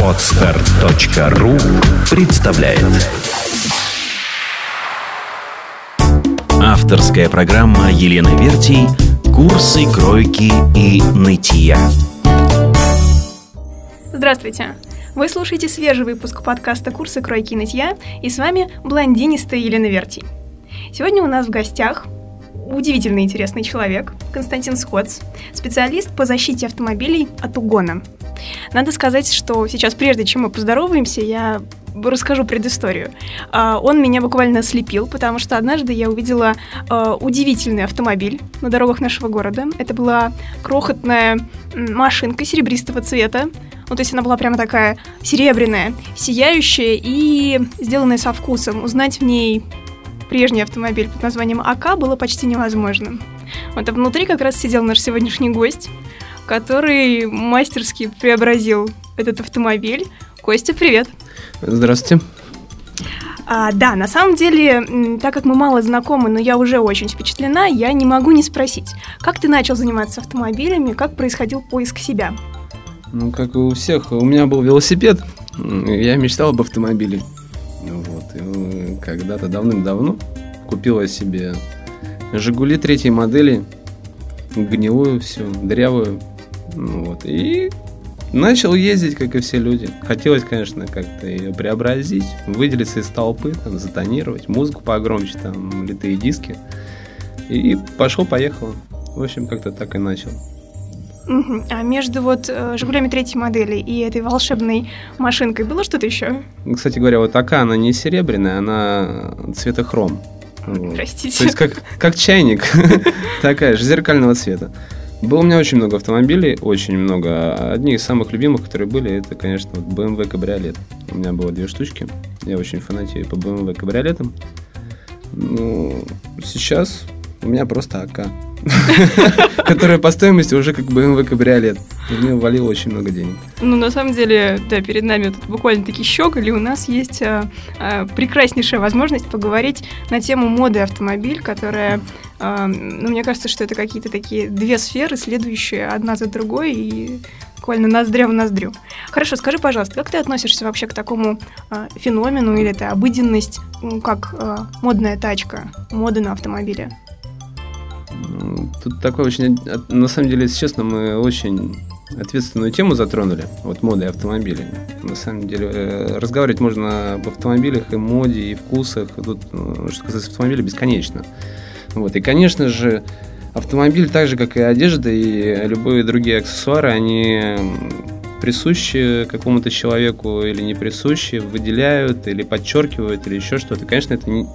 Отстар.ру представляет Авторская программа Елены Вертий «Курсы кройки и нытья». Здравствуйте! Вы слушаете свежий выпуск подкаста «Курсы кройки и нытья» и с вами блондинистая Елена Вертий. Сегодня у нас в гостях удивительно интересный человек, Константин Скотс, специалист по защите автомобилей от угона. Надо сказать, что сейчас, прежде чем мы поздороваемся, я расскажу предысторию. А, он меня буквально слепил, потому что однажды я увидела а, удивительный автомобиль на дорогах нашего города. Это была крохотная машинка серебристого цвета. Ну, то есть она была прямо такая серебряная, сияющая и сделанная со вкусом. Узнать в ней прежний автомобиль под названием АК было почти невозможно. Вот а внутри как раз сидел наш сегодняшний гость, который мастерски преобразил этот автомобиль. Костя, привет! Здравствуйте! А, да, на самом деле, так как мы мало знакомы, но я уже очень впечатлена, я не могу не спросить, как ты начал заниматься автомобилями, как происходил поиск себя? Ну, как и у всех, у меня был велосипед, я мечтал об автомобиле. Вот, и э, когда-то давным-давно купила себе Жигули третьей модели, гнилую всю, дрявую. Ну, вот, и начал ездить, как и все люди. Хотелось, конечно, как-то ее преобразить, выделиться из толпы, там, затонировать, музыку погромче, там, литые диски. И пошел-поехал. В общем, как-то так и начал. А между вот э, Жигулями третьей модели и этой волшебной машинкой было что-то еще? Кстати говоря, вот такая она не серебряная, она цвета хром. Простите. То есть как, как чайник, такая же, зеркального цвета. Было у меня очень много автомобилей, очень много. Одни из самых любимых, которые были, это, конечно, вот BMW кабриолет. У меня было две штучки. Я очень фанатею по BMW кабриолетам. Ну, сейчас у меня просто АК. Которая по стоимости уже как BMW кабриолет. Мне валило очень много денег. Ну, на самом деле, да, перед нами тут буквально такие щеголи. У нас есть а, а, прекраснейшая возможность поговорить на тему моды автомобиль, которая, а, ну, мне кажется, что это какие-то такие две сферы, следующие одна за другой, и буквально ноздря в ноздрю. Хорошо, скажи, пожалуйста, как ты относишься вообще к такому э, феномену или это обыденность, ну, как э, модная тачка, мода на автомобиле? Тут такой очень, на самом деле, если честно, мы очень ответственную тему затронули, вот моды и автомобили. На самом деле, э, разговаривать можно об автомобилях и моде, и вкусах. Тут, ну, что касается автомобиля, бесконечно. Вот. И, конечно же, автомобиль, так же, как и одежда и любые другие аксессуары, они присущи какому-то человеку или не присущи, выделяют или подчеркивают или еще что-то. Конечно, это, не,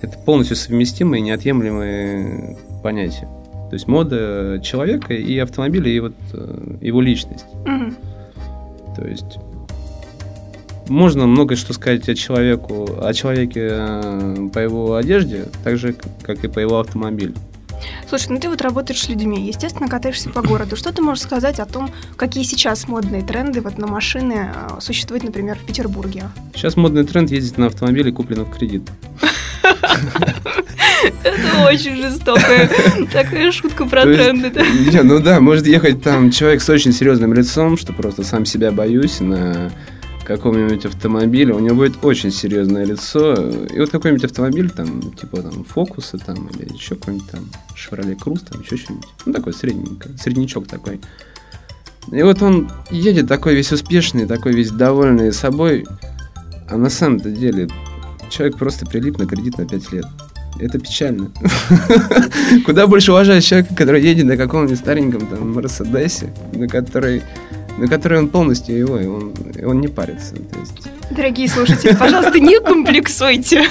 это полностью совместимые неотъемлемые понятия. То есть мода человека и автомобиля, и вот э, его личность. Угу. То есть можно много что сказать о человеку, о человеке э, по его одежде, так же, как и по его автомобилю. Слушай, ну ты вот работаешь с людьми, естественно, катаешься по городу. Что ты можешь сказать о том, какие сейчас модные тренды вот на машины э, существуют, например, в Петербурге? Сейчас модный тренд ездить на автомобиле, купленном в кредит. Это очень жестокая такая шутка про тренды. Не, ну да, может ехать там человек с очень серьезным лицом, что просто сам себя боюсь на каком-нибудь автомобиле, у него будет очень серьезное лицо, и вот какой-нибудь автомобиль, там, типа там Фокуса, там, или еще какой-нибудь там Chevrolet Cruze, там, еще что-нибудь, ну, такой средненько, среднячок такой. И вот он едет такой весь успешный, такой весь довольный собой, а на самом-то деле человек просто прилип на кредит на 5 лет. Это печально. Куда больше уважаю человека, который едет на каком-нибудь стареньком там Мерседесе, на который на который он полностью его, и он, и он не парится. То есть... Дорогие слушатели, пожалуйста, не комплексуйте.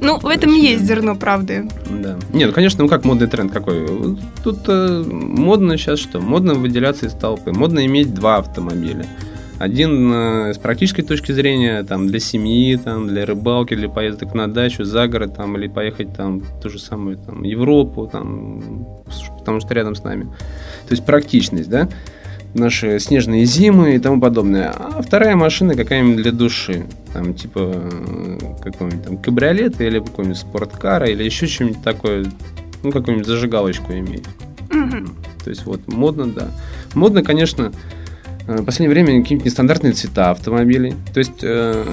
Ну, в этом есть зерно правды. Да. Нет, ну, конечно, ну как модный тренд какой? Тут э, модно сейчас что? Модно выделяться из толпы. Модно иметь два автомобиля. Один э, с практической точки зрения, там, для семьи, там, для рыбалки, для поездок на дачу, за город, там, или поехать там в ту же самую там, Европу, там, потому что рядом с нами. То есть практичность, да? наши снежные зимы и тому подобное. А вторая машина какая-нибудь для души. Там типа э, какого-нибудь там кабриолета или какого-нибудь спорткара или еще что-нибудь такое. Ну, какую-нибудь зажигалочку иметь. Mm-hmm. То есть вот модно, да. Модно, конечно, В последнее время какие-нибудь нестандартные цвета автомобилей. То есть э,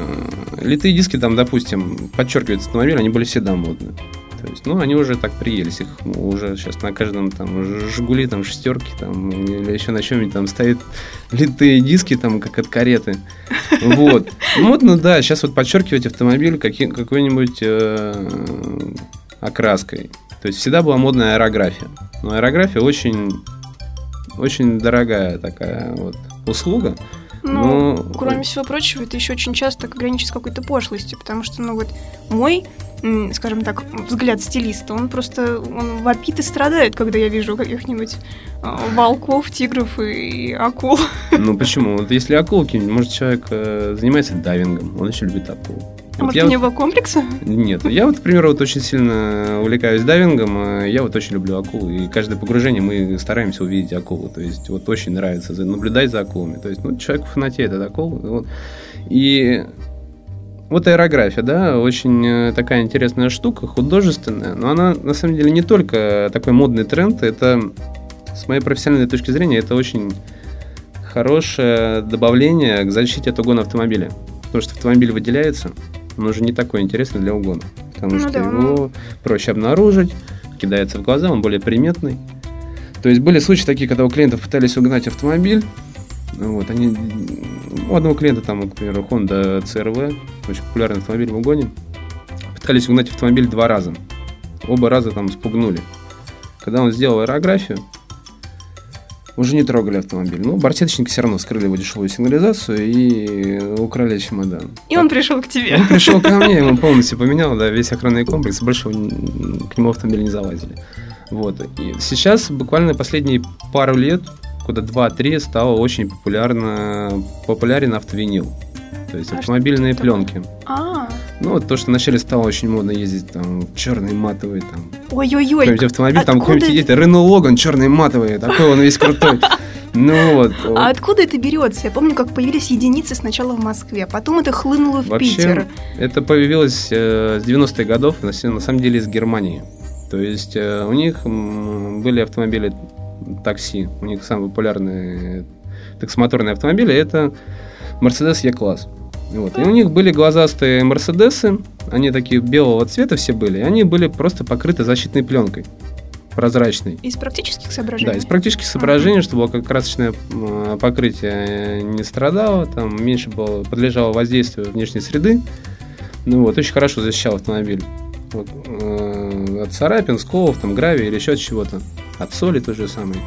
литые диски там, допустим, подчеркивают автомобиль, они были всегда модные. То есть, ну, они уже так приелись. Их уже сейчас на каждом там Жигули, там, шестерки, там, или еще на чем-нибудь там стоят литые диски, там, как от кареты. Вот. Модно, да, сейчас вот подчеркивать автомобиль какой-нибудь э, окраской. То есть всегда была модная аэрография. Но аэрография очень, очень дорогая такая вот услуга. Ну, Ну, кроме всего прочего, это еще очень часто граничит с какой-то пошлостью, потому что, ну вот, мой, скажем так, взгляд стилиста, он просто, он вопит и страдает, когда я вижу каких-нибудь а, волков, тигров и, и акул. Ну почему? Вот если акулки, может человек э, занимается дайвингом, он очень любит акул. А Вот у вот- него комплексы? Нет, я вот, к примеру, вот очень сильно увлекаюсь дайвингом, э, я вот очень люблю акул, и каждое погружение мы стараемся увидеть акулу, то есть вот очень нравится наблюдать за акулами, то есть ну, человек фанатеет от акул, вот. и вот аэрография, да, очень э, такая интересная штука, художественная, но она на самом деле не только такой модный тренд, это с моей профессиональной точки зрения, это очень хорошее добавление к защите от угона автомобиля. Потому что автомобиль выделяется, он уже не такой интересный для угона. Потому Ну что да, его проще обнаружить, кидается в глаза, он более приметный. То есть были случаи такие, когда у клиентов пытались угнать автомобиль. Вот, они, у одного клиента, там, к примеру, Honda CRV, очень популярный автомобиль в угоне, пытались угнать автомобиль два раза. Оба раза там спугнули. Когда он сделал аэрографию, уже не трогали автомобиль. Ну, бортсеточники все равно скрыли его дешевую сигнализацию и украли чемодан. И он пришел к тебе. Он пришел ко мне, ему полностью поменял, да, весь охранный комплекс, больше к нему автомобили не залазили. Вот. И сейчас, буквально последние пару лет, года 2-3, стало очень популярно, популярен автовинил. То есть А автомобильные пленки. А, Ну, вот то, что вначале стало очень модно ездить там черный матовый там. ой-ой-ой. Какой-нибудь автомобиль, там какой-нибудь едет Рено Логан, черный матовый, такой он весь крутой. Ну вот. А откуда это берется? Я помню, как появились единицы сначала в Москве, потом это хлынуло в Вообще, Питер. Это появилось э, с 90-х годов, на, на самом деле из Германии. То есть э, у них м, были автомобили такси, у них самые популярные таксомоторные автомобили это Mercedes E-класс. Вот. И у них были глазастые Мерседесы, они такие белого цвета все были, и они были просто покрыты защитной пленкой, прозрачной. Из практических соображений? Да, из практических соображений, чтобы красочное покрытие не страдало, там меньше было, подлежало воздействию внешней среды. Ну вот, очень хорошо защищал автомобиль. Вот, э, от царапин, сколов, там, гравия или еще от чего-то. От соли той же самой.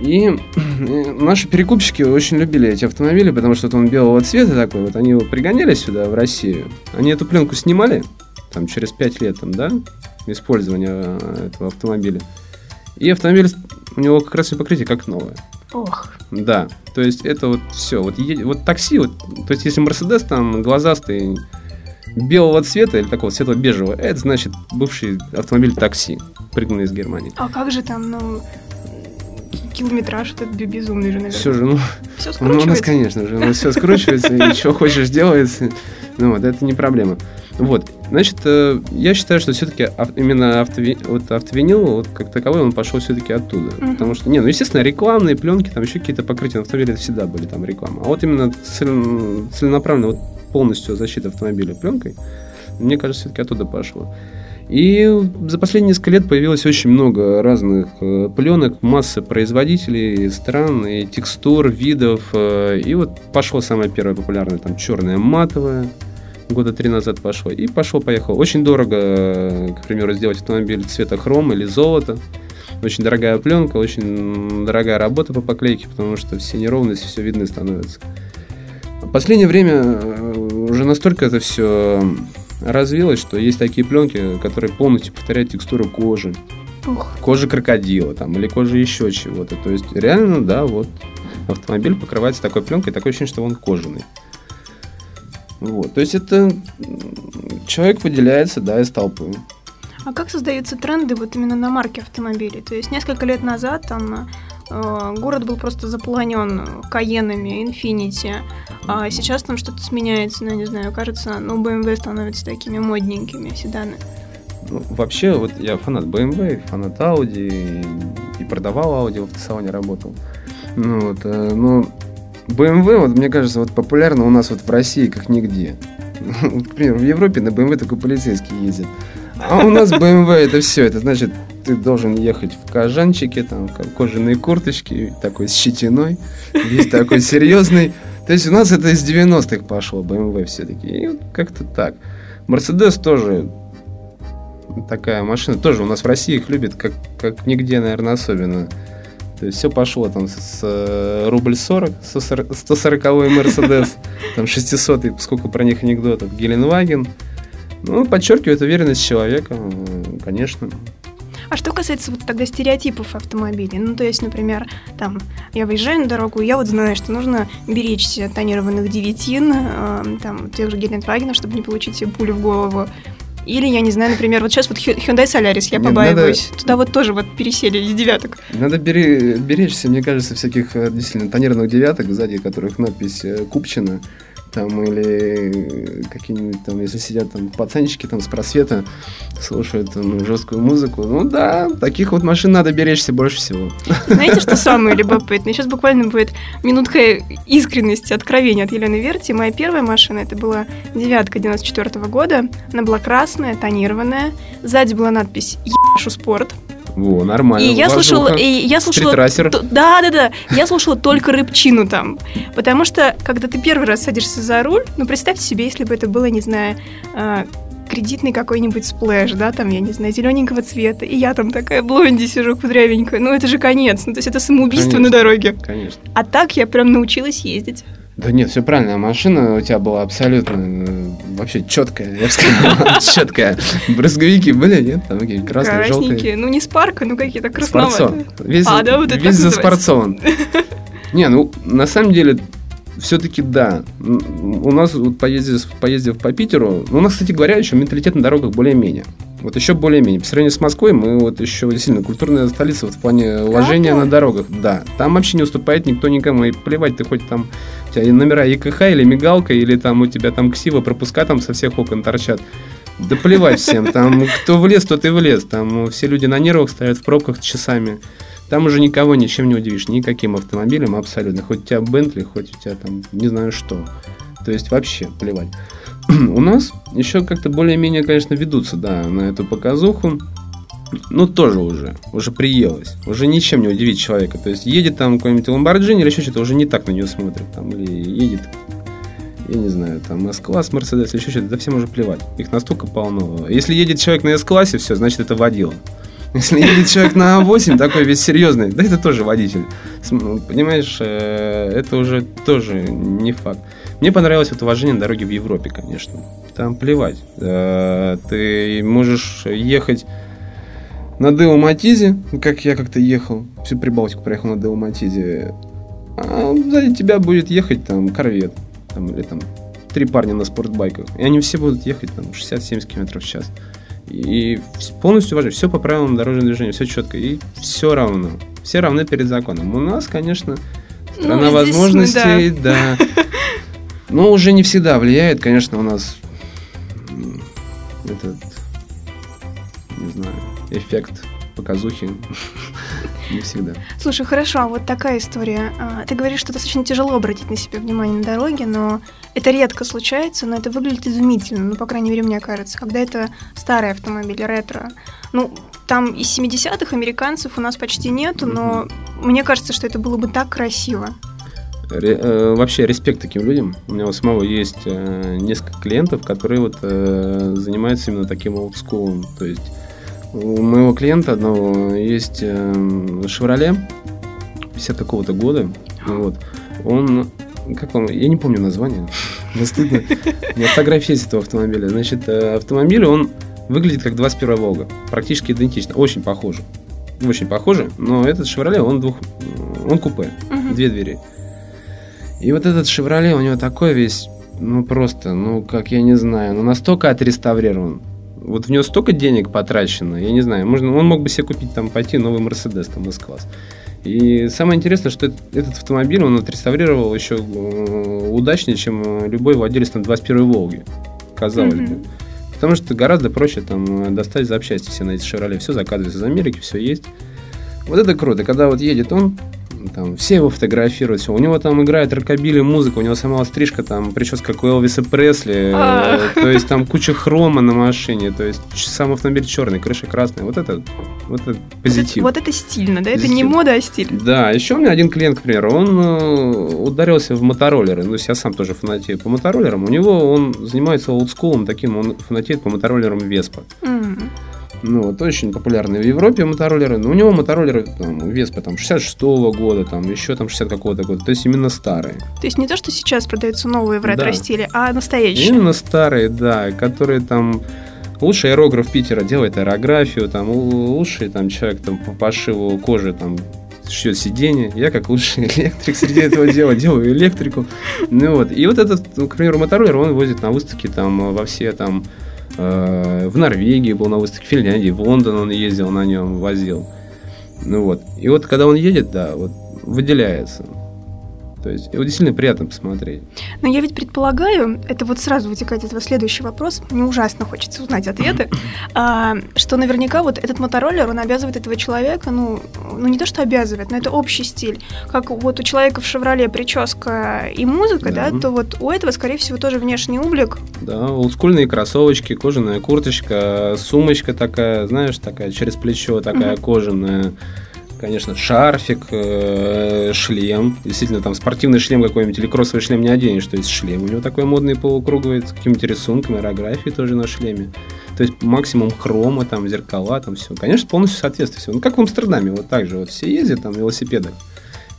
И наши перекупщики очень любили эти автомобили, потому что он белого цвета такой, вот они его пригоняли сюда, в Россию. Они эту пленку снимали, там, через 5 лет, там, да, использования э, этого автомобиля. И автомобиль, у него как раз и покрытие как новое. Ох, Да, то есть это вот все. Вот, вот такси, вот, то есть если Мерседес там глазастый белого цвета или такого светло-бежевого, это значит бывший автомобиль такси, пригнанный из Германии. а как же там, ну, километраж этот бе- безумный же, наверное. Все же, ну, Все ну, у нас, скручивается. конечно же, у нас все скручивается, и что хочешь делается. Ну вот, это не проблема. Вот, значит, э, я считаю, что все-таки именно автови- вот автовинил, вот как таковой, он пошел все-таки оттуда. Мгм. Потому что, не, ну, естественно, рекламные пленки, там еще какие-то покрытия на автомобиле это всегда были там реклама. А вот именно целенаправленно, вот полностью защита автомобиля пленкой, мне кажется, все-таки оттуда пошло. И за последние несколько лет появилось очень много разных э, пленок, масса производителей, стран, и текстур, видов. э, и вот пошло самое первое популярное, там, черное матовое, года три назад пошло. И пошло-поехало. Очень дорого, э, к примеру, сделать автомобиль цвета хром или золота. Очень дорогая пленка, очень дорогая работа по поклейке, потому что все неровности, все видно становится. В последнее время уже настолько это все развилось, что есть такие пленки, которые полностью повторяют текстуру кожи, Ух, кожи крокодила там, или кожи еще чего-то. То есть реально, да, вот автомобиль покрывается такой пленкой, такое ощущение, что он кожаный. Вот, то есть это человек выделяется, да, из толпы. А как создаются тренды вот именно на марке автомобилей? То есть несколько лет назад там город был просто заполонен Каенами, Infiniti, а сейчас там что-то сменяется, ну, не знаю, кажется, ну, BMW становятся такими модненькими седаны. Ну, вообще, вот я фанат BMW, фанат Audi, и, и продавал Audi, в автосалоне работал. Ну, вот, э, но BMW, вот мне кажется, вот популярно у нас вот в России как нигде. Например, в Европе на BMW только полицейские ездят. А у нас BMW это все. Это значит, ты должен ехать в кожанчике, там, кожаные курточки, такой с щетиной, весь такой серьезный. То есть у нас это из 90-х пошло, BMW все-таки. И вот как-то так. Мерседес тоже такая машина. Тоже у нас в России их любят как, как нигде, наверное, особенно. То есть все пошло там с, с рубль 40, 140 Мерседес, там 600 сколько про них анекдотов, Геленваген. Ну, подчеркивает уверенность человека, конечно. А что касается вот тогда стереотипов автомобилей, ну, то есть, например, там, я выезжаю на дорогу, и я вот знаю, что нужно беречься тонированных девятин, э, там, тех же Гелендвагенов, чтобы не получить себе пулю в голову, или, я не знаю, например, вот сейчас вот Hyundai Solaris, я Нет, побаиваюсь. Надо... Туда вот тоже вот пересели из девяток. Надо бери, беречься, мне кажется, всяких э, действительно тонированных девяток, сзади которых надпись э, Купчина там, или какие-нибудь там, если сидят там пацанчики там с просвета, слушают там жесткую музыку, ну да, таких вот машин надо беречься больше всего. Знаете, что самое любопытное? Сейчас буквально будет минутка искренности, откровения от Елены Верти. Моя первая машина, это была девятка 94 -го года, она была красная, тонированная, сзади была надпись «Ебашу спорт», во, нормально. И я слушала, и я слушала, да, да, да, я слушала только рэпчину там, потому что когда ты первый раз садишься за руль, ну представьте себе, если бы это было, не знаю, а, кредитный какой-нибудь сплэш, да, там, я не знаю, зелененького цвета, и я там такая блонди сижу кудрявенькая, ну это же конец, ну то есть это самоубийство конечно, на дороге. Конечно. А так я прям научилась ездить. Да нет, все правильно. Машина у тебя была абсолютно э, вообще четкая, я бы сказал, четкая. Брызговики были, нет? Там какие красные, желтые. Ну не спарка, ну какие-то красноватые. Весь, а, да, вот это весь заспорцован. Не, ну на самом деле все-таки да. У нас вот поездив, поездив по Питеру, ну, у нас, кстати говоря, еще менталитет на дорогах более-менее. Вот еще более-менее. По сравнению с Москвой мы вот еще действительно культурная столица вот в плане уважения Правда? на дорогах. Да. Там вообще не уступает никто никому. И плевать, ты хоть там у тебя номера ЕКХ или мигалка, или там у тебя там ксива, пропуска там со всех окон торчат. Да плевать всем. Там кто влез, тот и влез. Там все люди на нервах стоят в пробках часами. Там уже никого ничем не удивишь, никаким автомобилем абсолютно. Хоть у тебя Бентли, хоть у тебя там не знаю что. То есть вообще плевать. у нас еще как-то более-менее, конечно, ведутся, да, на эту показуху. Ну, тоже уже, уже приелось. Уже ничем не удивить человека. То есть едет там какой-нибудь Ламборджини или еще что-то, уже не так на нее смотрят. Там, или едет, я не знаю, там S-класс, Мерседес или еще что-то, да всем уже плевать. Их настолько полно. Если едет человек на S-классе, все, значит, это водила. Если едет человек на А8, такой весь серьезный, да это тоже водитель. Понимаешь, э, это уже тоже не факт. Мне понравилось вот уважение на дороге в Европе, конечно. Там плевать. Э, ты можешь ехать на Део Матизе, как я как-то ехал, всю Прибалтику проехал на Део Матизе, а сзади тебя будет ехать там корвет, там, или там три парня на спортбайках, и они все будут ехать там 60-70 км в час. И полностью уважаю, все по правилам дорожного движения, все четко, и все равно. Все равны перед законом. У нас, конечно, страна ну, возможностей, да. да. Но уже не всегда влияет, конечно, у нас этот, не знаю, эффект показухи не всегда. Слушай, хорошо, а вот такая история. А, ты говоришь, что достаточно тяжело обратить на себя внимание на дороге, но это редко случается, но это выглядит изумительно, ну, по крайней мере, мне кажется, когда это старый автомобиль, ретро. Ну, там из 70-х американцев у нас почти нету, но мне кажется, что это было бы так красиво. Ре, э, вообще респект таким людям. У меня у самого есть э, несколько клиентов, которые вот э, занимаются именно таким олдскулом. То есть у моего клиента одного есть э, Chevrolet 50 какого-то года. Вот. Он как он, я не помню название, мне стыдно. У меня фотография есть этого автомобиля. Значит, э, автомобиль, он выглядит как 21 Волга. Практически идентично. Очень похоже. Очень похоже. Но этот Chevrolet, он двух... Он купе. Uh-huh. Две двери. И вот этот Chevrolet, у него такой весь... Ну, просто, ну, как я не знаю, ну, настолько отреставрирован. Вот в него столько денег потрачено, я не знаю, можно, он мог бы себе купить, там, пойти новый Мерседес, там, S-класс. И самое интересное, что этот автомобиль он отреставрировал еще э, удачнее, чем любой владелец там 21 Волги, казалось mm-hmm. бы. Потому что гораздо проще там достать запчасти все на эти Chevrolet. Все заказывается из Америки, все есть. Вот это круто, когда вот едет он, там, все его фотографируют, все. У него там играет рокобили музыка, у него сама стрижка, там, прическа, как у Элвиса Пресли, А. то есть там куча хрома на машине, то есть сам автомобиль черный, крыша красная, вот это, вот это позитив. Вот это стильно, да? Это не Позитив. мода, а стиль. Да, еще у меня один клиент, к примеру, он э, ударился в мотороллеры. Ну, то есть я сам тоже фанатею по мотороллерам. У него он занимается олдскулом таким, он фанатеет по мотороллерам Веспа. М. Ну, вот очень популярные в Европе мотороллеры. Но у него мотороллеры там, Веспа там 66-го года, там еще там 60 какого-то года. То есть именно старые. То есть не то, что сейчас продаются новые в ретро Да. а настоящие. Именно старые, да, которые там лучший аэрограф Питера делает аэрографию, там лучший там человек там по пошиву кожи там шьет сиденье. Я как лучший электрик среди этого дела делаю электрику. Ну вот. И вот этот, к примеру, мотороллер он возит на выставки там во все там в Норвегии был на выставке, в Финляндии, в Лондон он ездил на нем, возил. Ну вот. И вот когда он едет, да, вот выделяется. То есть его действительно приятно посмотреть. Но я ведь предполагаю, это вот сразу вытекает из этого следующий вопрос, мне ужасно хочется узнать ответы, а, что наверняка вот этот мотороллер, он обязывает этого человека, ну, ну не то, что обязывает, но это общий стиль. Как вот у человека в «Шевроле» прическа и музыка, да, Да. то вот у этого, скорее всего, тоже внешний облик. Да, олдскульные кроссовочки, кожаная курточка, сумочка такая, знаешь, такая через плечо, такая кожаная. Конечно, шарфик, э, шлем. Действительно, там спортивный шлем какой-нибудь или кроссовый шлем не оденешь. То есть шлем у него такой модный полукруглый, с какими-то рисунками, аэрографией тоже на шлеме. То есть максимум хрома, там, зеркала, там все. Конечно, полностью соответствует всему. Ну, как в Амстердаме, вот так же вот все ездят там на велосипедах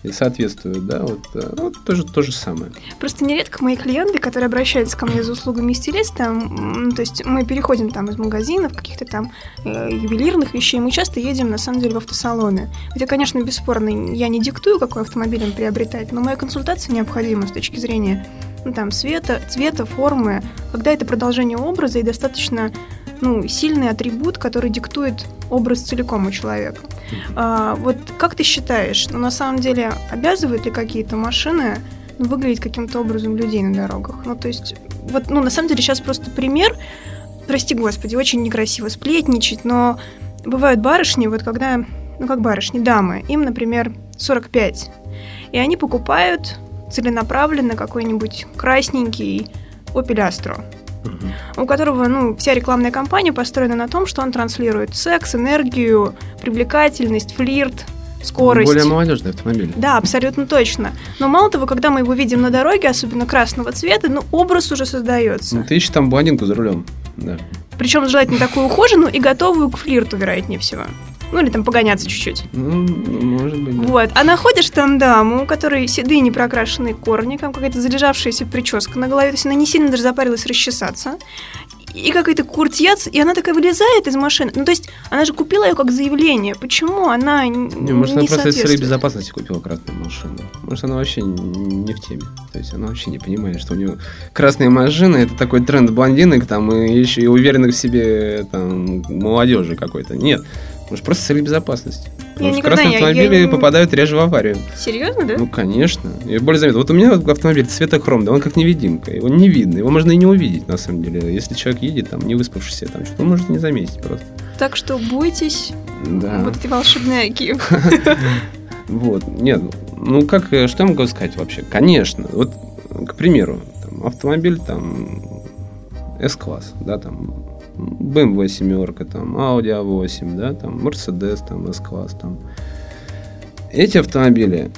и соответствуют, да, вот, э, вот тоже то же самое. Просто нередко мои клиенты, которые обращаются ко мне за услугами стилиста, то есть мы переходим там из магазинов, каких-то там э, ювелирных вещей, мы часто едем на самом деле в автосалоны. Хотя, конечно, бесспорно, я не диктую, какой автомобиль им приобретать, но моя консультация необходима с точки зрения ну, там, цвета, цвета, формы, когда это продолжение образа и достаточно ну, сильный атрибут, который диктует образ целиком у человека. А, вот как ты считаешь, ну, на самом деле обязывают ли какие-то машины ну, выглядеть каким-то образом людей на дорогах? Ну, то есть, вот, ну, на самом деле сейчас просто пример, прости господи, очень некрасиво сплетничать, но бывают барышни, вот когда, ну, как барышни, дамы, им, например, 45, и они покупают целенаправленно какой-нибудь красненький Opel Astra у которого, ну, вся рекламная кампания построена на том, что он транслирует секс, энергию, привлекательность, флирт, скорость. Более молодежный автомобиль. Да, абсолютно точно. Но мало того, когда мы его видим на дороге, особенно красного цвета, ну, образ уже создается. Ну, ты ищешь там блондинку за рулем. Да. Причем желательно такую ухоженную и готовую к флирту, вероятнее всего. Ну, или там погоняться чуть-чуть. Ну, может быть, да. Вот. А находишь там даму, у которой седые непрокрашенные корни, там какая-то залежавшаяся прическа на голове, то есть она не сильно даже запарилась расчесаться. И какой-то куртьяц, и она такая вылезает из машины. Ну, то есть, она же купила ее как заявление. Почему она Не, может, она просто из соответствует? безопасности купила красную машину. Может, она вообще не в теме. То есть она вообще не понимает, что у нее красные машины это такой тренд блондинок там и еще и уверенных в себе там молодежи какой-то. Нет. Может, просто с целью безопасности. Потому что никогда красные не- я автомобили не- попадают реже в аварию. Серьезно, да? Ну, конечно. И более заметно. Вот у меня автомобиль цвета хром, да он как невидимка. Его не видно. Его можно и не увидеть, на самом деле. Если человек едет, там, не выспавшийся, там, что-то может не заметить просто. Так что бойтесь Да. вот эти волшебные оки. Вот, нет, ну как, э, что я могу сказать вообще? Конечно, вот, к примеру, автомобиль там S-класс, да, там BMW семерка, там Audi A8, да, там Mercedes, там S-класс, там. Эти автомобили,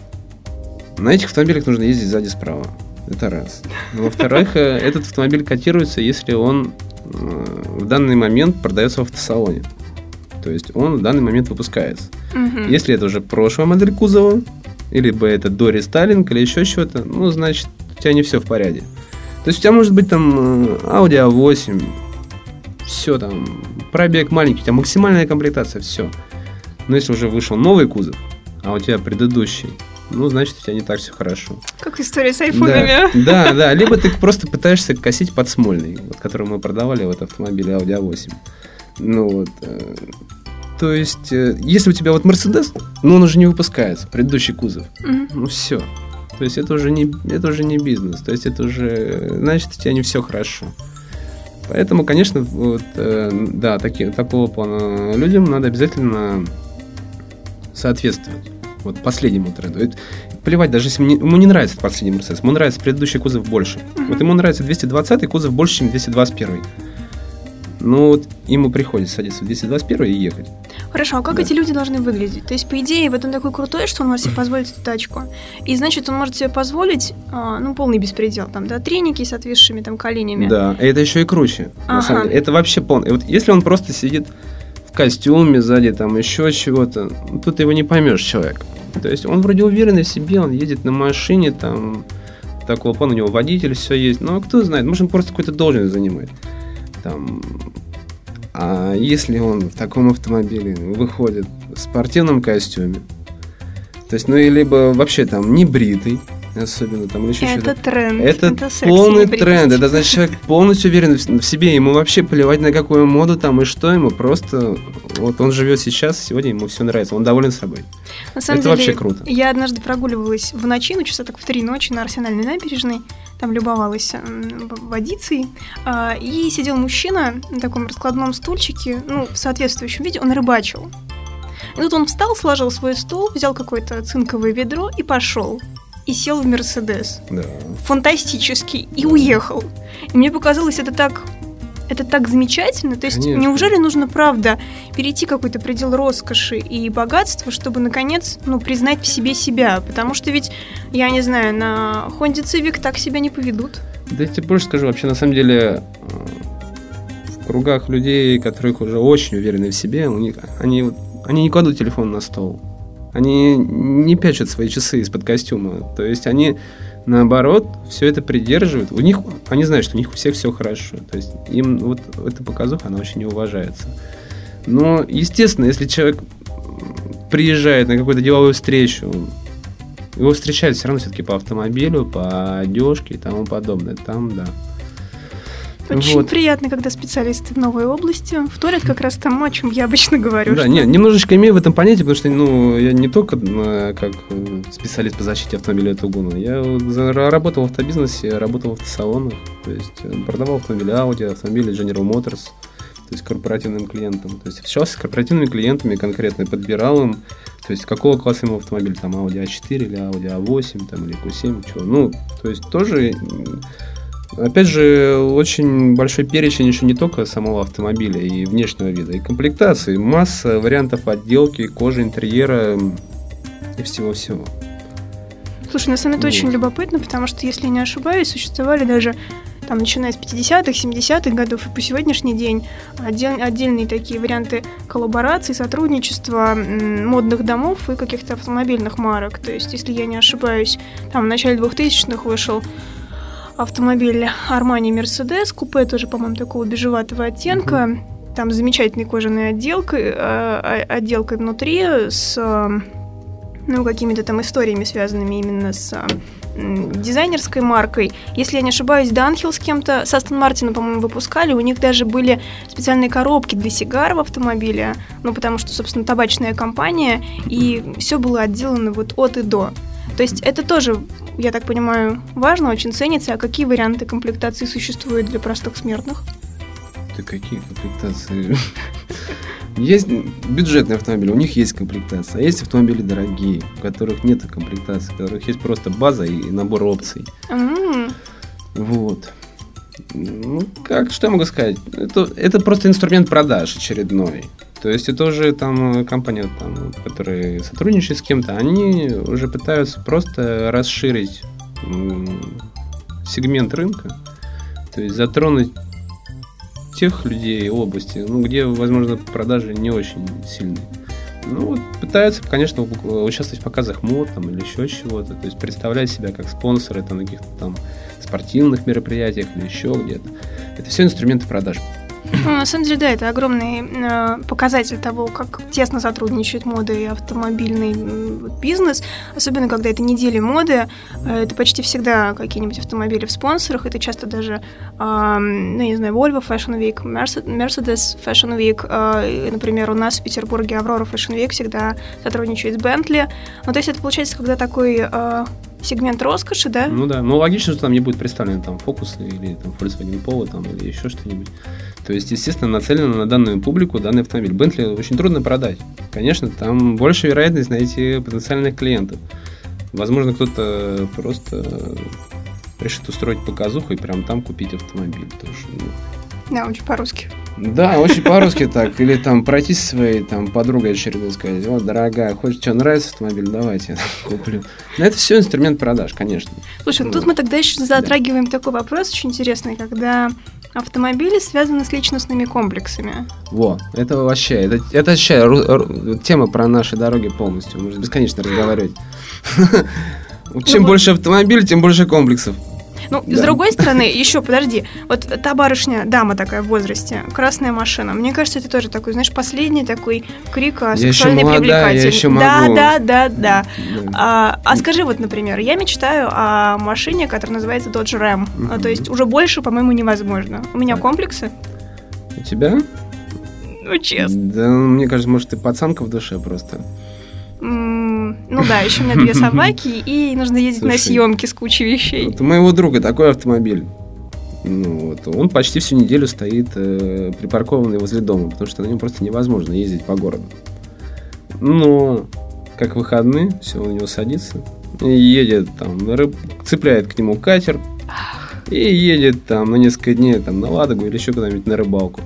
на этих автомобилях нужно ездить сзади справа. Это раз. Во-вторых, э, этот автомобиль котируется, если он э, в данный момент продается в автосалоне. То есть он в данный момент выпускается. Мгм. Если это уже прошлая модель кузова, или бы это до рестайлинг, или еще что-то, ну, значит, у тебя не все в порядке. То есть у тебя может быть там э, Audi A8, все там, пробег маленький, у тебя максимальная комплектация, все. Но если уже вышел новый кузов, а у тебя предыдущий, ну, значит, у тебя не так все хорошо. Как история с айфонами. Да, да, да. Либо ты просто пытаешься косить под смольный, вот, который мы продавали, вот автомобиль Audi A8. Ну вот. э, То есть, э, если у тебя вот Mercedes, но он уже не выпускается, предыдущий кузов, Мгм. ну все. То есть это уже не, это уже не бизнес. То есть это уже, э, значит, у тебя не все хорошо. Поэтому, конечно, вот, э, да, такие, такого плана людям надо обязательно соответствовать. вот последнему тренду. Это, плевать, даже если ему не нравится этот последний Мерседес, ему нравится предыдущий кузов больше. Uh-huh. Вот ему нравится 220 кузов больше, чем 221. Ну, вот ему приходится садиться в 221 и ехать. Хорошо, а как да. эти люди должны выглядеть? То есть, по идее, вот он такой крутой, что он может себе позволить эту тачку. И значит, он может себе позволить, а, ну, полный беспредел, там, да, треники с отвисшими там коленями. Да, это еще и круче. Ага. На самом деле. Это вообще полный. Вот если он просто сидит в костюме сзади, там, еще чего-то, ну, тут его не поймешь человек. То есть он вроде уверенный в себе, он едет на машине, там, такого плана, у него водитель, все есть. Ну, а кто знает, может, он просто какую-то должность занимает. Там, а если он в таком автомобиле выходит в спортивном костюме, то есть, ну, и либо вообще там не бритый, особенно там еще Это что-то. тренд. Это, это полный тренд. Это значит, человек полностью уверен в себе, ему вообще плевать на какую моду там и что ему, просто вот он живет сейчас, сегодня ему все нравится, он доволен собой. На самом это деле, вообще круто. Я однажды прогуливалась в ночи, ну, часа так в три ночи на Арсенальной набережной, там любовалась водицей, а, и сидел мужчина на таком раскладном стульчике, ну, в соответствующем виде, он рыбачил. И тут он встал, сложил свой стул, взял какое-то цинковое ведро и пошел. И сел в Мерседес. Да. Фантастический. И уехал. И мне показалось это так это так замечательно. То есть, Конечно. неужели нужно, правда, перейти какой-то предел роскоши и богатства, чтобы, наконец, ну, признать в себе себя? Потому что ведь, я не знаю, на Honda Civic так себя не поведут. Да я тебе больше скажу, вообще, на самом деле, э, в кругах людей, которых уже очень уверены в себе, у них, они, они не кладут телефон на стол. Они не пячут свои часы из-под костюма. То есть они наоборот, все это придерживают. У них, они знают, что у них у всех все хорошо. То есть им вот эта показуха, она очень не уважается. Но, естественно, если человек приезжает на какую-то деловую встречу, его встречают все равно все-таки по автомобилю, по одежке и тому подобное. Там, да. Очень вот. приятно, когда специалисты в новой области вторят как раз тому, о чем я обычно говорю. Да, что... нет, немножечко имею в этом понятие, потому что ну, я не только э, как э, специалист по защите автомобиля Тугуна, я работал в автобизнесе, работал в автосалонах, то есть э, продавал автомобили Audi, автомобили General Motors, то есть корпоративным клиентам. То есть общался с корпоративными клиентами конкретно, подбирал им, то есть какого класса ему автомобиль, там Audi A4 или Audi A8 там, или Q7, чего. Ну, то есть тоже Опять же, очень большой перечень еще не только самого автомобиля и внешнего вида, и комплектации, масса вариантов отделки, кожи, интерьера и всего-всего. Слушай, на самом деле вот. очень любопытно, потому что, если я не ошибаюсь, существовали даже там, начиная с 50-х, 70-х годов и по сегодняшний день отдел, отдельные такие варианты коллаборации, сотрудничества модных домов и каких-то автомобильных марок. То есть, если я не ошибаюсь, там в начале 2000-х вышел автомобиль Armani Mercedes, купе тоже, по-моему, такого бежеватого оттенка. Uh-huh. Там замечательной кожаной отделкой, э, отделкой внутри с ну, какими-то там историями, связанными именно с дизайнерской маркой. Если я не ошибаюсь, Данхилл с кем-то, с Астон Мартина, по-моему, выпускали. У них даже были специальные коробки для сигар в автомобиле, ну, потому что, собственно, табачная компания, и все было отделано вот от и до. То есть это тоже, я так понимаю, важно, очень ценится. А какие варианты комплектации существуют для простых смертных? Да какие комплектации? Есть бюджетные автомобили, у них есть комплектация. А есть автомобили дорогие, у которых нет комплектации, у которых есть просто база и набор опций. Mm. Вот. Ну, как, что я могу сказать? Это, это просто инструмент продаж очередной. То есть это уже там компания, там, которые сотрудничают с кем-то, они уже пытаются просто расширить сегмент рынка, то есть затронуть тех людей области, ну, где, возможно, продажи не очень сильные. Ну, вот пытаются, конечно, участвовать в показах мод там, или еще чего-то, то есть представлять себя как спонсоры там, на каких-то там спортивных мероприятиях или еще где-то. Это все инструменты продаж. Ну, на самом деле, да, это огромный э, показатель того, как тесно сотрудничает мода и автомобильный бизнес, особенно когда это недели моды, э, это почти всегда какие-нибудь автомобили в спонсорах, это часто даже, э, ну, не знаю, Volvo Fashion Week, Mercedes Fashion Week, э, например, у нас в Петербурге Aurora Fashion Week всегда сотрудничает с Bentley, ну, то есть это получается, когда такой э, сегмент роскоши, да? Ну да, ну логично, что там не будет представлен там фокус или там Volkswagen Polo там, или еще что-нибудь. То есть, естественно, нацелено на данную публику данный автомобиль. Бентли очень трудно продать. Конечно, там больше вероятность найти потенциальных клиентов. Возможно, кто-то просто решит устроить показуху и прям там купить автомобиль. Потому что, ну, Да, очень по-русски. Да, очень по-русски так. Или там пройтись со своей там, подругой очередной сказать, вот, дорогая, хочешь, что, нравится автомобиль? Давайте я куплю. Но это все инструмент продаж, конечно. Слушай, ну тут мы тогда еще затрагиваем такой вопрос очень интересный, когда автомобили связаны с личностными комплексами. Во, это вообще, это, это вообще ру- ру- тема про наши дороги полностью. Можно бесконечно разговаривать. Вот Чем больше автомобилей, тем больше комплексов. Ну, с Да. другой стороны, еще подожди, вот та барышня, дама такая в возрасте, красная машина, мне кажется, это тоже такой, знаешь, последний такой крик о Я еще сексуальной я привлекательности. еще Да, могу. да, да, да. Да. А, а скажи вот, например, я мечтаю о машине, которая называется Dodge Ram. А, Мгм. то есть уже больше, по-моему, невозможно. У меня комплексы. У тебя? Ну, честно. Да, мне кажется, может, ты пацанка в душе просто. М, Ну да, еще у меня две собаки, и нужно ездить на Слушай, съемки с кучей вещей. Вот у моего друга такой автомобиль. Ну, вот, он почти всю неделю стоит э, припаркованный возле дома, потому что на нем просто невозможно ездить по городу. Но как выходные, все, у него садится и едет там, на рыб- цепляет к нему катер и едет там на несколько дней там на Ладогу или еще куда-нибудь на рыбалку.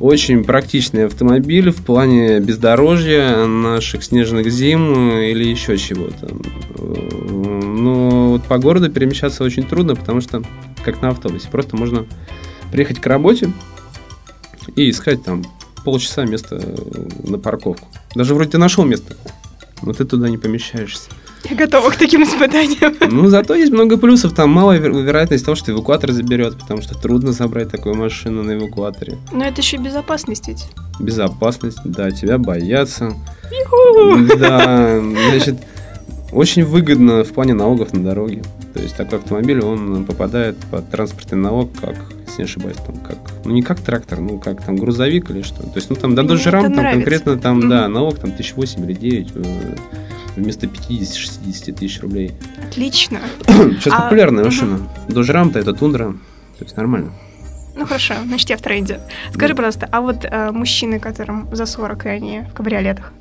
Очень практичный автомобиль в плане бездорожья, наших снежных зим или еще чего-то. Но вот по городу перемещаться очень трудно, потому что как на автобусе. Просто можно приехать к работе и искать там полчаса место на парковку. Даже вроде ты нашел место, но ты туда не помещаешься. Я готова к таким испытаниям. Ну, зато есть много плюсов. Там малая вер- вероятность того, что эвакуатор заберет, потому что трудно забрать такую машину на эвакуаторе. Но это еще безопасность ведь. Безопасность, да, тебя боятся. Да, значит, очень выгодно в плане налогов на дороге. То есть такой автомобиль, он попадает под транспортный налог, как, если не ошибаюсь, там, как, ну не как трактор, ну как там грузовик или что. То есть, ну там до дожерам это там нравится. конкретно там, Мгм. да, налог там 1008 или 9 э, вместо 50-60 тысяч рублей. Отлично. Сейчас А, популярная мгм. машина. Дожерам-то это тундра. То есть нормально. Ну хорошо, значит, я в тренде. Скажи, Да. пожалуйста, а вот э, мужчины, которым за 40, и они в кабриолетах?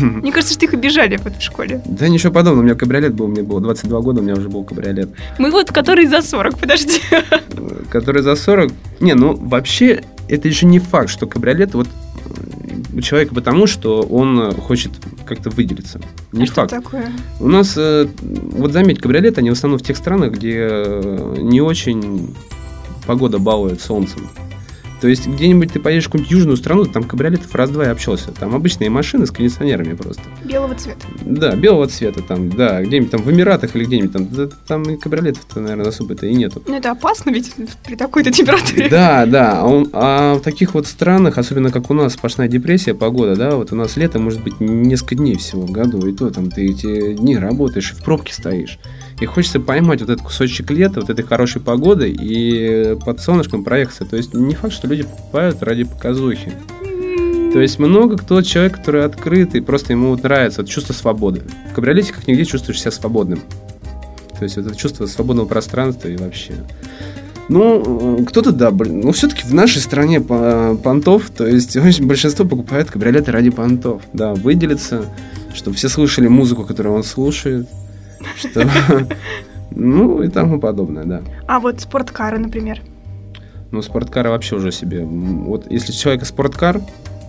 Мне кажется, что их обижали в школе. Да ничего подобного. У меня кабриолет был, мне было 22 года, у меня уже был кабриолет. Мы вот, которые за 40, подожди. э, Который за 40... Не, ну вообще, это еще не факт, что кабриолет вот человека потому, что он э, хочет как-то выделиться. Не А что факт. такое? У нас, э, вот заметь, кабриолеты, они в основном в тех странах, где э, не очень погода балует солнцем. То есть где-нибудь ты поедешь в какую-нибудь южную страну, там кабриолетов раз-два и общался. Там обычные машины с кондиционерами просто. Белого цвета. Да, белого цвета там, да, где-нибудь там в Эмиратах или где-нибудь там, да, там и кабриолетов-то, наверное, особо-то и нету. Ну это опасно ведь при такой-то температуре. Да, да, а, он- а в таких вот странах, особенно как у нас сплошная депрессия, погода, да, вот у нас лето может быть несколько дней всего в году, и то там ты эти дни работаешь в пробке стоишь. И хочется поймать вот этот кусочек лета, вот этой хорошей погоды и под солнышком проехаться. То есть не факт, что люди покупают ради показухи. То есть много кто человек, который открытый, просто ему нравится вот чувство свободы. В кабриолете как нигде чувствуешь себя свободным. То есть вот это чувство свободного пространства и вообще. Ну, кто-то, да, блин, ну, все-таки в нашей стране по- понтов, то есть очень большинство покупает кабриолеты ради понтов. Да, выделиться, чтобы все слышали музыку, которую он слушает, что... Ну, и тому подобное, да. А вот спорткары, например. Ну, спорткары вообще уже себе... Вот если человека спорткар,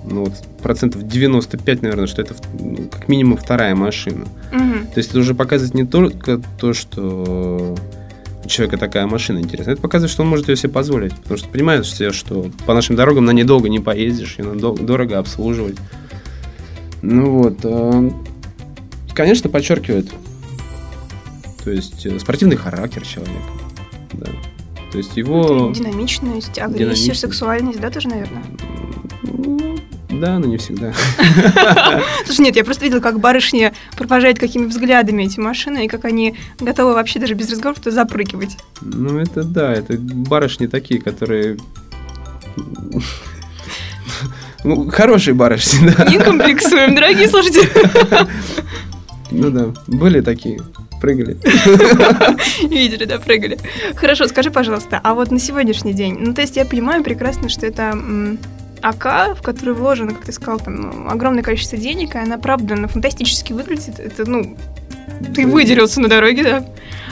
ну, вот процентов 95, наверное, что это ну, как минимум вторая машина. Мгм. То есть это уже показывает не только то, что у человека такая машина интересная, это показывает, что он может ее себе позволить. Потому что понимает все, что по нашим дорогам на ней долго не поездишь, ее надо дорого обслуживать. Ну вот. э, Конечно, подчеркивает. То есть э, спортивный характер человека. Да. То есть его... Динамичность, агрессия, Динамичность. сексуальность, да, тоже, наверное? ну, Да, но не всегда. Слушай, нет, я просто видела, как барышни провожают какими взглядами эти машины, и как они готовы вообще даже без разговоров туда запрыгивать. Ну, это да, это барышни такие, которые... Ну, хорошие барышни, да. Не комплексуем, дорогие слушатели. Ну да, были такие, прыгали. Видели, да, прыгали. Хорошо, скажи, пожалуйста, а вот на сегодняшний день, ну, то есть я понимаю прекрасно, что это АК, в который вложено, как ты сказал, там, ну, огромное количество денег, и она, правда, она фантастически выглядит. Это, ну, ты выделился на дороге, да.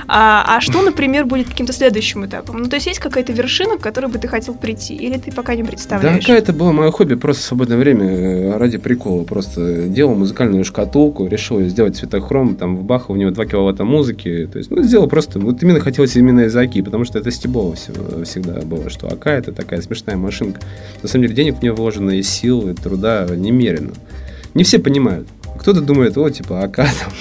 А, а что, например, будет каким-то следующим этапом? Ну, то есть есть какая-то вершина, к которой бы ты хотел прийти, или ты пока не Да, представляешь? какая-то было мое хобби, просто в свободное время э, ради прикола. Просто делал музыкальную шкатулку, решил сделать цветохром, там в Баха у него 2 киловатта музыки. То есть, ну, сделал просто, вот именно хотелось именно из АКИ, потому что это стебово всё- всегда было, что АК это такая смешная машинка. На самом деле денег в нее вложено и сил, и труда немерено. Не все понимают. Кто-то думает, о, типа, АК там,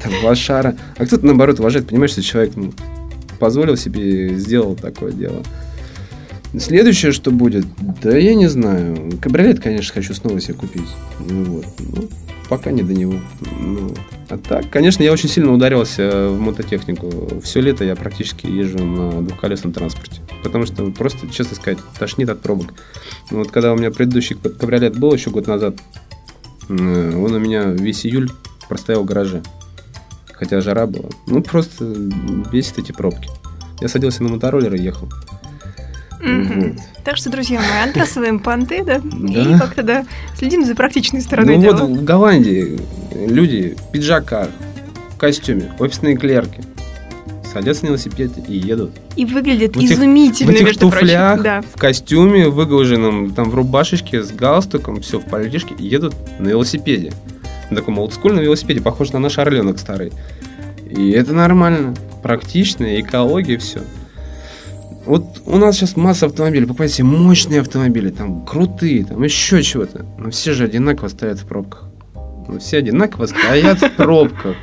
там лошара. А кто-то, наоборот, уважает, понимаешь, что человек ну, позволил себе, сделал такое дело. Следующее, что будет, да я не знаю. Кабриолет, конечно, хочу снова себе купить. Ну, вот. Ну, пока не до него. Ну, а так, конечно, я очень сильно ударился в мототехнику. Все лето я практически езжу на двухколесном транспорте. Потому что просто, честно сказать, тошнит от пробок. Ну, Вот когда у меня предыдущий кабриолет был еще год назад, э, он у меня весь июль простоял в гараже. Хотя жара была. Ну, просто бесит эти пробки. Я садился на мотороллер и ехал. Мгм. Вот. Так что, друзья мои, отбрасываем понты, да, и Да. как-то, да, следим за практичной стороной Ну вот в Голландии люди в пиджаках, в костюме, офисные клерки садятся на велосипед и едут. И выглядит В этих- изумительно, в этих между туфлях, прочим. Да. в костюме, выглаженном, там в рубашечке, с галстуком, все в пальтишке, и едут на велосипеде. На таком олдскульном велосипеде, похож на наш орленок старый. И это нормально, практично, экология, все. Вот у нас сейчас масса автомобилей, покупайте мощные автомобили, там крутые, там еще чего-то. Но все же одинаково стоят в пробках. Ну, все одинаково стоят в пробках.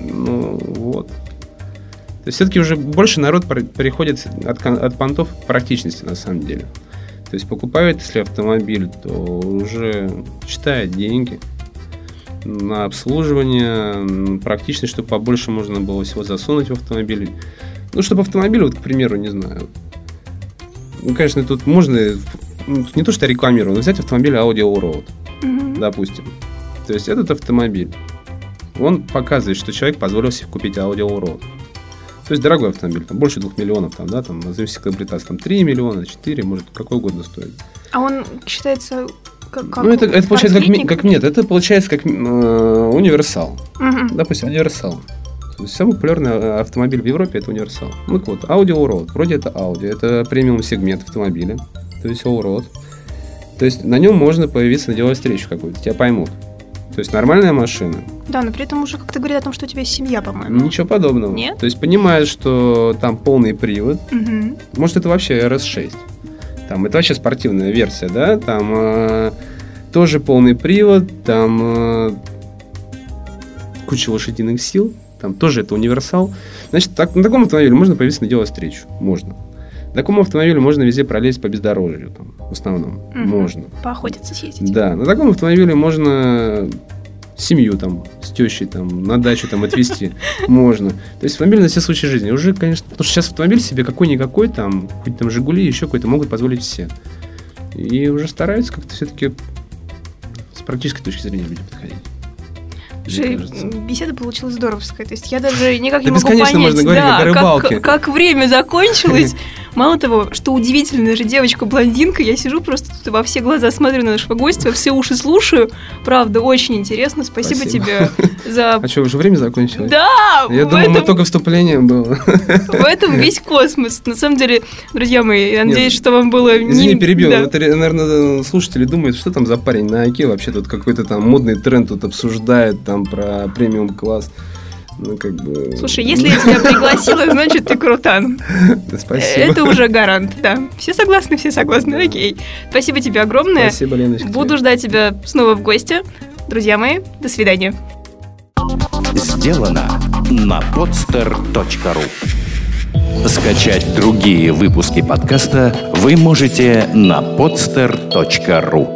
Ну, вот. То есть все-таки уже больше народ переходит от, от понтов практичности на самом деле. То есть покупает, если автомобиль, то уже считает деньги на обслуживание, м, практичность, чтобы побольше можно было всего засунуть в автомобиль. Ну, чтобы автомобиль, вот, к примеру, не знаю. Ну, конечно, тут можно, ну, не то, что рекламирую, но взять автомобиль Audi Allroad Мгм. допустим. То есть этот автомобиль, он показывает, что человек позволил себе купить Audi Allroad. То есть дорогой автомобиль, там больше двух миллионов, там, да, там, зависит от там 3 миллиона, 4, может, какой угодно стоит. А он считается как, как ну, это, это получается как, как нет, это получается как э, универсал. Мгм. Допустим, универсал. То есть самый популярный э, автомобиль в Европе это универсал. Ну вот, Audi Allroad. Вроде это Audi, это премиум сегмент автомобиля. То есть Allroad. То есть на нем можно появиться на деловой встрече какой-то, тебя поймут. То есть нормальная машина, Да, но при этом уже как-то говорят о том, что у тебя есть семья, по-моему. ничего подобного. Нет? То есть понимают, что там полный привод, Мгм. может это вообще RS6. Там это вообще спортивная версия, да? Там э, тоже полный привод, там э, куча лошадиных сил, там тоже это универсал. Значит, так, на таком автомобиле можно появиться на дело встречу. Можно. На таком автомобиле можно везде пролезть по бездорожью, там, в основном. Мгм. Можно. Поохотиться съездить. Да, на таком автомобиле можно семью там с тещей там на дачу там отвезти можно. То есть автомобиль на все случаи жизни. Уже, конечно, потому что сейчас автомобиль себе какой-никакой там, хоть там Жигули, еще какой-то могут позволить все. И уже стараются как-то все-таки с практической точки зрения люди подходить. Слушай, беседа получилась здоровская. То есть я даже никак не Да могу бесконечно понять, можно говорить, да, как, как время закончилось. Мало того, что удивительная же девочка-блондинка, я сижу просто тут во все глаза смотрю на нашего гостя, все уши слушаю. Правда, очень интересно. Спасибо, Спасибо. тебе за... А что, уже время закончилось? Да, Я в, думал, мы этом, только вступление было. в этом весь космос. На самом деле, друзья мои, я надеюсь, Нет, что вам было... Извини, не- перебил. да. Вот, наверное, слушатели думают, что там за парень на Оке вообще тут какой-то там модный тренд тут обсуждает там про премиум класс. Ну, как бы... Слушай, если я тебя пригласила, значит, ты крутан. Да, Спасибо. Это уже гарант, да. Все согласны, все согласны, окей. Спасибо тебе огромное. Спасибо, Леночка. Буду ждать тебя снова в гости. Друзья мои, до свидания. Сделано на podster.ru Скачать другие выпуски подкаста вы можете на podster.ru